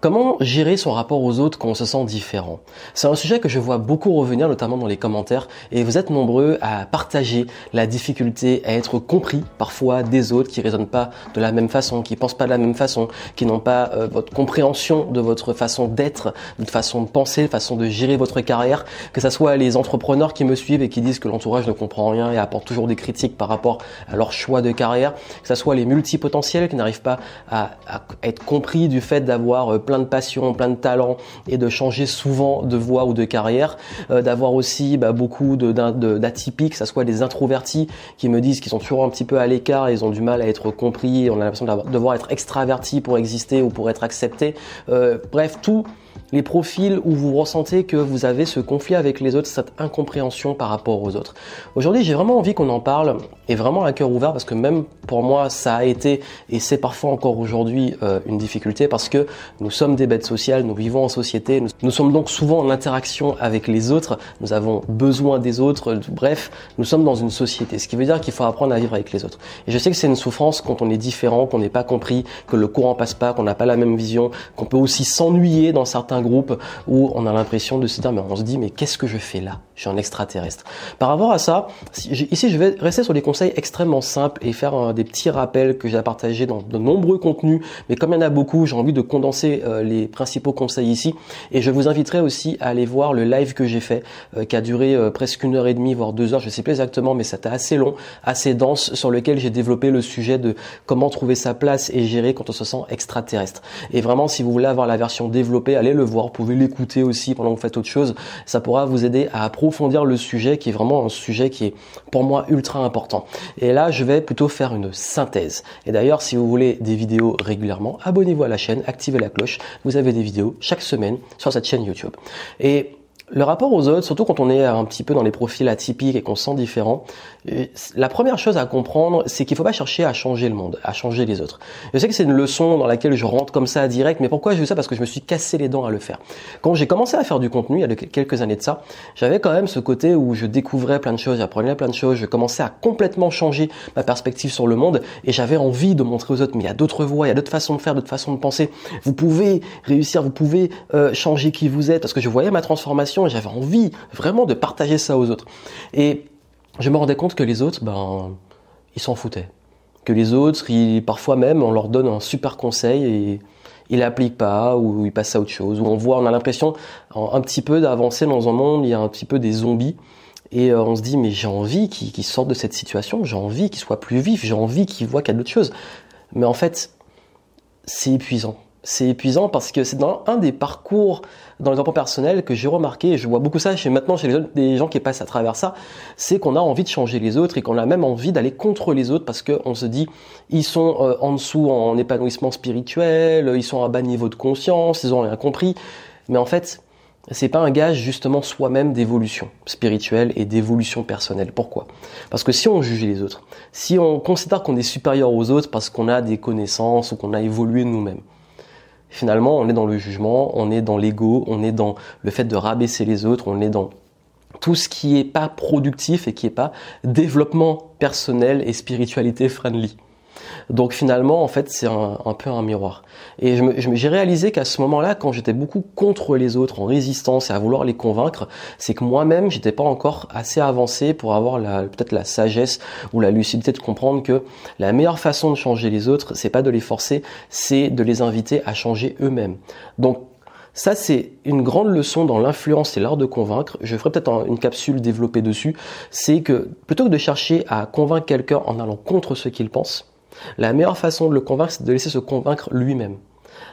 Comment gérer son rapport aux autres quand on se sent différent? C'est un sujet que je vois beaucoup revenir, notamment dans les commentaires, et vous êtes nombreux à partager la difficulté à être compris parfois des autres qui raisonnent pas de la même façon, qui pensent pas de la même façon, qui n'ont pas euh, votre compréhension de votre façon d'être, de façon de penser, façon de gérer votre carrière, que ce soit les entrepreneurs qui me suivent et qui disent que l'entourage ne comprend rien et apporte toujours des critiques par rapport à leur choix de carrière, que ce soit les multipotentiels qui n'arrivent pas à, à, être compris du fait d'avoir euh, plein de passion, plein de talent et de changer souvent de voie ou de carrière, euh, d'avoir aussi bah, beaucoup d'atypiques, que ce soit des introvertis qui me disent qu'ils sont toujours un petit peu à l'écart, ils ont du mal à être compris, on a l'impression de devoir être extraverti pour exister ou pour être accepté. Euh, bref, tout les profils où vous ressentez que vous avez ce conflit avec les autres, cette incompréhension par rapport aux autres. Aujourd'hui, j'ai vraiment envie qu'on en parle et vraiment à cœur ouvert parce que même pour moi, ça a été et c'est parfois encore aujourd'hui euh, une difficulté parce que nous sommes des bêtes sociales, nous vivons en société, nous, nous, sommes donc souvent en interaction avec les autres, nous avons besoin des autres, bref, nous sommes dans une société, ce qui veut dire qu'il faut apprendre à vivre avec les autres. Et je sais que c'est une souffrance quand on est différent, qu'on n'est pas compris, que le courant passe pas, qu'on n'a pas la même vision, qu'on peut aussi s'ennuyer dans certains groupe où on a l'impression de se dire, mais on se dit, mais qu'est-ce que je fais là? Je suis un extraterrestre. Par rapport à ça, ici, je vais rester sur des conseils extrêmement simples et faire euh, des petits rappels que j'ai partagés dans de nombreux contenus. Mais comme il y en a beaucoup, j'ai envie de condenser euh, les principaux conseils ici. Et je vous inviterai aussi à aller voir le live que j'ai fait, euh, qui a duré presque une heure et demie, voire deux heures, je sais plus exactement, mais c'était assez long, assez dense, sur lequel j'ai développé le sujet de comment trouver sa place et gérer quand on se sent extraterrestre. Et vraiment, si vous voulez avoir la version développée, allez le voir, vous pouvez l'écouter aussi pendant que vous faites autre chose. Ça pourra vous aider à approfondir le sujet qui est vraiment un sujet qui est pour moi ultra important. Et là, je vais plutôt faire une synthèse. Et d'ailleurs, si vous voulez des vidéos régulièrement, abonnez-vous à la chaîne, activez la cloche. Vous avez des vidéos chaque semaine sur cette chaîne YouTube. Et le rapport aux autres, surtout quand on est un petit peu dans les profils atypiques et qu'on se sent différent, euh, la première chose à comprendre, c'est qu'il ne faut pas chercher à changer le monde, à changer les autres. Je sais que c'est une leçon dans laquelle je rentre comme ça direct, mais pourquoi je veux ça? Parce que je me suis cassé les dents à le faire. Quand j'ai commencé à faire du contenu, il y a quelques années de ça, j'avais quand même ce côté où je découvrais plein de choses, j'apprenais plein de choses, je commençais à complètement changer ma perspective sur le monde et j'avais envie de montrer aux autres, mais il y a d'autres voies, il y a d'autres façons de faire, d'autres façons de penser. Vous pouvez réussir, vous pouvez euh, changer qui vous êtes, parce que je voyais ma transformation et j'avais envie vraiment de partager ça aux autres. Et je me rendais compte que les autres, ben, ils s'en foutaient. Que les autres, parfois même, on leur donne un super conseil et ils l'appliquent pas ou ils passent à autre chose. Ou on voit, on a l'impression un petit peu d'avancer dans un monde, il y a un petit peu des zombies. Et euh, on se dit, mais j'ai envie qu'ils sortent de cette situation, j'ai envie qu'ils soient plus vifs, j'ai envie qu'ils voient qu'il y a d'autres choses. Mais en fait, c'est épuisant c'est épuisant parce que c'est dans un des parcours dans les emplois personnels que j'ai remarqué, et je vois beaucoup ça chez maintenant chez les, des gens qui passent à travers ça, c'est qu'on a envie de changer les autres et qu'on a même envie d'aller contre les autres parce qu'on se dit ils sont euh, en dessous en épanouissement spirituel, ils sont à bas niveau de conscience, ils ont rien compris. Mais en fait, c'est pas un gage justement soi-même d'évolution spirituelle et d'évolution personnelle. Pourquoi? Parce que si on juge les autres, si on considère qu'on est supérieur aux autres parce qu'on a des connaissances ou qu'on a évolué nous-mêmes, Finalement, on est dans le jugement, on est dans l'ego, on est dans le fait de rabaisser les autres, on est dans tout ce qui n'est pas productif et qui n'est pas développement personnel et spiritualité friendly. Donc finalement, en fait, c'est un, peu un miroir. Et j'ai réalisé qu'à ce moment-là, quand j'étais beaucoup contre les autres, en résistance et à vouloir les convaincre, c'est que moi-même, j'étais pas encore assez avancé pour avoir peut-être la sagesse ou la lucidité de comprendre que la meilleure façon de changer les autres, c'est pas de les forcer, c'est de les inviter à changer eux-mêmes. Donc ça, c'est une grande leçon dans l'influence et l'art de convaincre. Je ferai peut-être une capsule développée dessus. C'est que plutôt que de chercher à convaincre quelqu'un en allant contre ce qu'il pense, la meilleure façon de le convaincre, c'est de laisser se convaincre lui-même.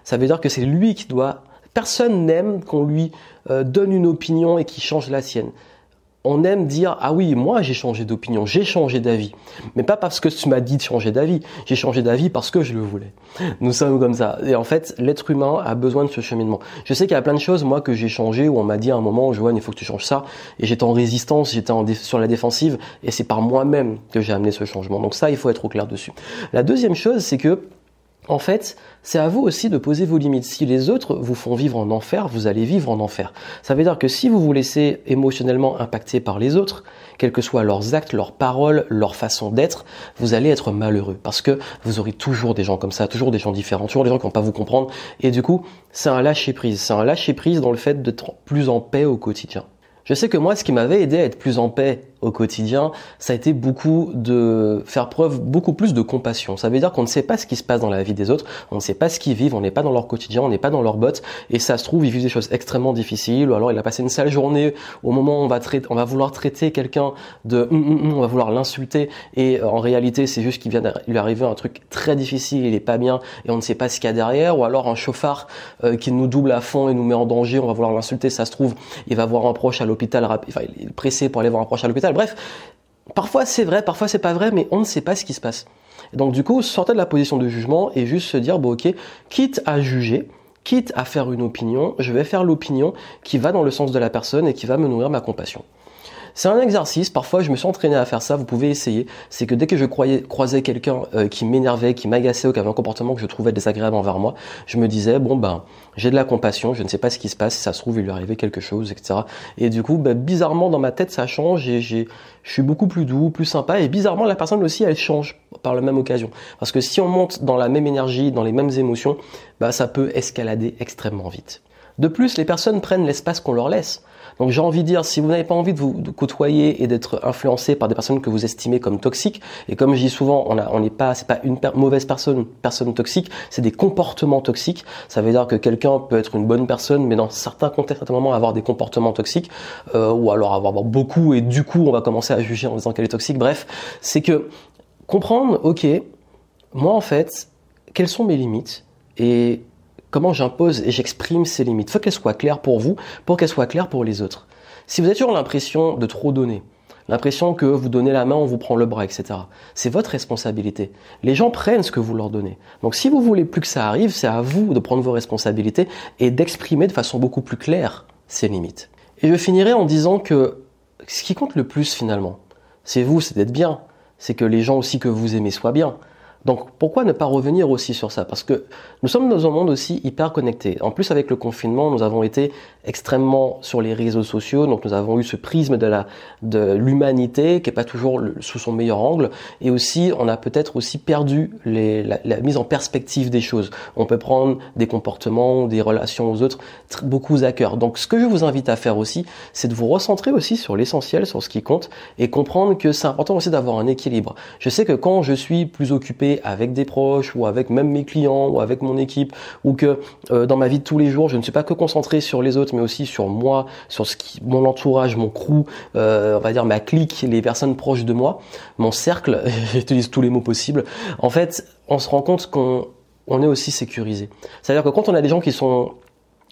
Ça veut dire que c'est lui qui doit... Personne n'aime qu'on lui euh, donne une opinion et qu'il change la sienne on aime dire ah oui moi j'ai changé d'opinion j'ai changé d'avis. Mais pas parce que tu m'as dit de changer d'avis. J'ai changé d'avis parce que je le voulais. Nous sommes comme ça. Et en fait l'être humain a besoin de ce cheminement. Je sais qu'il y a plein de choses moi que j'ai changé où on m'a dit à un moment Joanne il faut que tu changes ça. Et j'étais en résistance j'étais sur la défensive. Et c'est par moi-même que j'ai amené ce changement. Donc ça il faut être au clair dessus. La deuxième chose c'est que En fait, c'est à vous aussi de poser vos limites. Si les autres vous font vivre en enfer, vous allez vivre en enfer. Ça veut dire que si vous vous laissez émotionnellement impacter par les autres, quels que soient leurs actes, leurs paroles, leur façon d'être, vous allez être malheureux parce que vous aurez toujours des gens comme ça, toujours des gens différents, toujours des gens qui vont pas vous comprendre. Et du coup, c'est un lâcher prise. C'est un lâcher prise dans le fait d'être plus en paix au quotidien. Je sais que moi, ce qui m'avait aidé à être plus en paix au quotidien, ça a été beaucoup de faire preuve beaucoup plus de compassion. Ça veut dire qu'on ne sait pas ce qui se passe dans la vie des autres, on ne sait pas ce qu'ils vivent, on n'est pas dans leur quotidien, on n'est pas dans leur bottes, et ça se trouve, ils vivent des choses extrêmement difficiles, ou alors il a passé une sale journée, au moment où on va, on va vouloir traiter quelqu'un de hum, hum, hum, on va vouloir l'insulter, et euh, en réalité, c'est juste qu'il vient de lui arriver un truc très difficile, il est pas bien, et on ne sait pas ce qu'il y a derrière, ou alors un chauffard euh, qui nous double à fond et nous met en danger, on va vouloir l'insulter, ça se trouve, il va voir un proche à l'hôpital, enfin, il est pressé pour aller voir un proche à l'hôpital, bref, parfois c'est vrai, parfois c'est pas vrai, mais on ne sait pas ce qui se passe. Donc du coup, sortez de la position de jugement et juste se dire, bon ok, quitte à juger, quitte à faire une opinion, je vais faire l'opinion qui va dans le sens de la personne et qui va me nourrir ma compassion. C'est un exercice, parfois je me suis entraîné à faire ça, vous pouvez essayer. C'est que dès que je croyais, croisais quelqu'un euh, qui m'énervait, qui m'agaçait ou qui avait un comportement que je trouvais désagréable envers moi, je me disais, bon ben, j'ai de la compassion, je ne sais pas ce qui se passe, si ça se trouve, il lui arrivait quelque chose, etc. Et du coup, ben, bizarrement, dans ma tête, ça change et je suis beaucoup plus doux, plus sympa et bizarrement, la personne aussi, elle change par la même occasion. Parce que si on monte dans la même énergie, dans les mêmes émotions, ben, ça peut escalader extrêmement vite. De plus, les personnes prennent l'espace qu'on leur laisse. Donc j'ai envie de dire, si vous n'avez pas envie de vous côtoyer et d'être influencé par des personnes que vous estimez comme toxiques, et comme je dis souvent, on n'est pas, c'est pas une mauvaise personne, personne toxique, c'est des comportements toxiques. Ça veut dire que quelqu'un peut être une bonne personne, mais dans certains contextes, à un moment, avoir des comportements toxiques, euh, ou alors avoir beaucoup, et du coup, on va commencer à juger en disant qu'elle est toxique. Bref, c'est que comprendre, ok, moi en fait, quelles sont mes limites et comment j'impose et j'exprime ces limites. Faut qu'elles soient claires pour vous, pour qu'elles soient claires pour les autres. Si vous avez toujours l'impression de trop donner, l'impression que vous donnez la main, on vous prend le bras, etc. C'est votre responsabilité. Les gens prennent ce que vous leur donnez. Donc si vous voulez plus que ça arrive, c'est à vous de prendre vos responsabilités et d'exprimer de façon beaucoup plus claire ces limites. Et je finirai en disant que ce qui compte le plus finalement, c'est vous, c'est d'être bien. C'est que les gens aussi que vous aimez soient bien. Donc pourquoi ne pas revenir aussi sur ça? Parce que nous sommes dans un monde aussi hyper connecté. En plus avec le confinement, nous avons été extrêmement sur les réseaux sociaux, donc nous avons eu ce prisme de la de l'humanité qui est pas toujours sous son meilleur angle, et aussi on a peut-être aussi perdu la, mise en perspective des choses. On peut prendre des comportements, des relations aux autres beaucoup à cœur. Donc ce que je vous invite à faire aussi, c'est de vous recentrer aussi sur l'essentiel, sur ce qui compte, et comprendre que c'est important aussi d'avoir un équilibre. Je sais que quand je suis plus occupé avec des proches ou avec même mes clients ou avec mon équipe ou que euh, dans ma vie de tous les jours, je ne suis pas que concentré sur les autres mais aussi sur moi, sur mon entourage, mon crew, euh, on va dire ma clique, les personnes proches de moi, mon cercle, j'utilise tous les mots possibles. En fait, on se rend compte qu'on on est aussi sécurisé. C'est-à-dire que quand on a des gens qui sont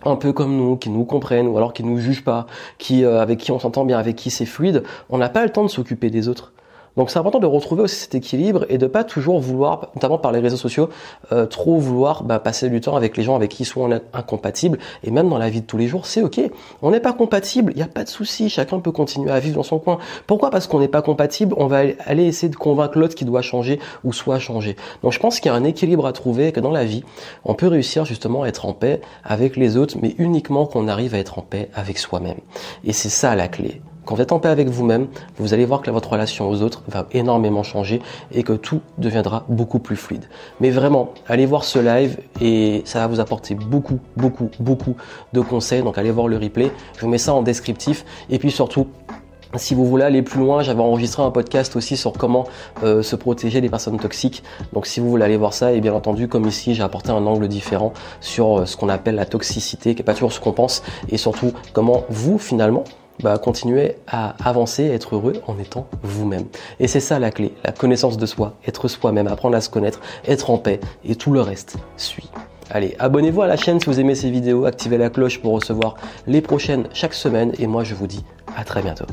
un peu comme nous, qui nous comprennent ou alors qui nous jugent pas, qui euh, avec qui on s'entend bien, avec qui c'est fluide, on n'a pas le temps de s'occuper des autres. Donc c'est important de retrouver aussi cet équilibre et de pas toujours vouloir, notamment par les réseaux sociaux, euh, trop vouloir bah, passer du temps avec les gens avec qui soit on est incompatible. Et même dans la vie de tous les jours, c'est ok. On n'est pas compatible, il n'y a pas de souci. Chacun peut continuer à vivre dans son coin. Pourquoi? Parce qu'on n'est pas compatible, on va aller essayer de convaincre l'autre qui doit changer ou soit changer. Donc je pense qu'il y a un équilibre à trouver que dans la vie, on peut réussir justement à être en paix avec les autres, mais uniquement qu'on arrive à être en paix avec soi-même. Et c'est ça la clé. Quand vous êtes en paix avec vous-même, vous allez voir que votre relation aux autres va énormément changer et que tout deviendra beaucoup plus fluide. Mais vraiment, allez voir ce live et ça va vous apporter beaucoup, beaucoup, beaucoup de conseils. Donc allez voir le replay. Je vous mets ça en descriptif. Et puis surtout, si vous voulez aller plus loin, j'avais enregistré un podcast aussi sur comment euh, se protéger des personnes toxiques. Donc si vous voulez aller voir ça, et bien entendu, comme ici, j'ai apporté un angle différent sur euh, ce qu'on appelle la toxicité, qui n'est pas toujours ce qu'on pense, et surtout comment vous, finalement, bah, continuer à avancer, être heureux en étant vous-même. Et c'est ça la clé, la connaissance de soi, être soi-même, apprendre à se connaître, être en paix, et tout le reste suit. Allez, abonnez-vous à la chaîne si vous aimez ces vidéos, activez la cloche pour recevoir les prochaines chaque semaine, et moi je vous dis à très bientôt.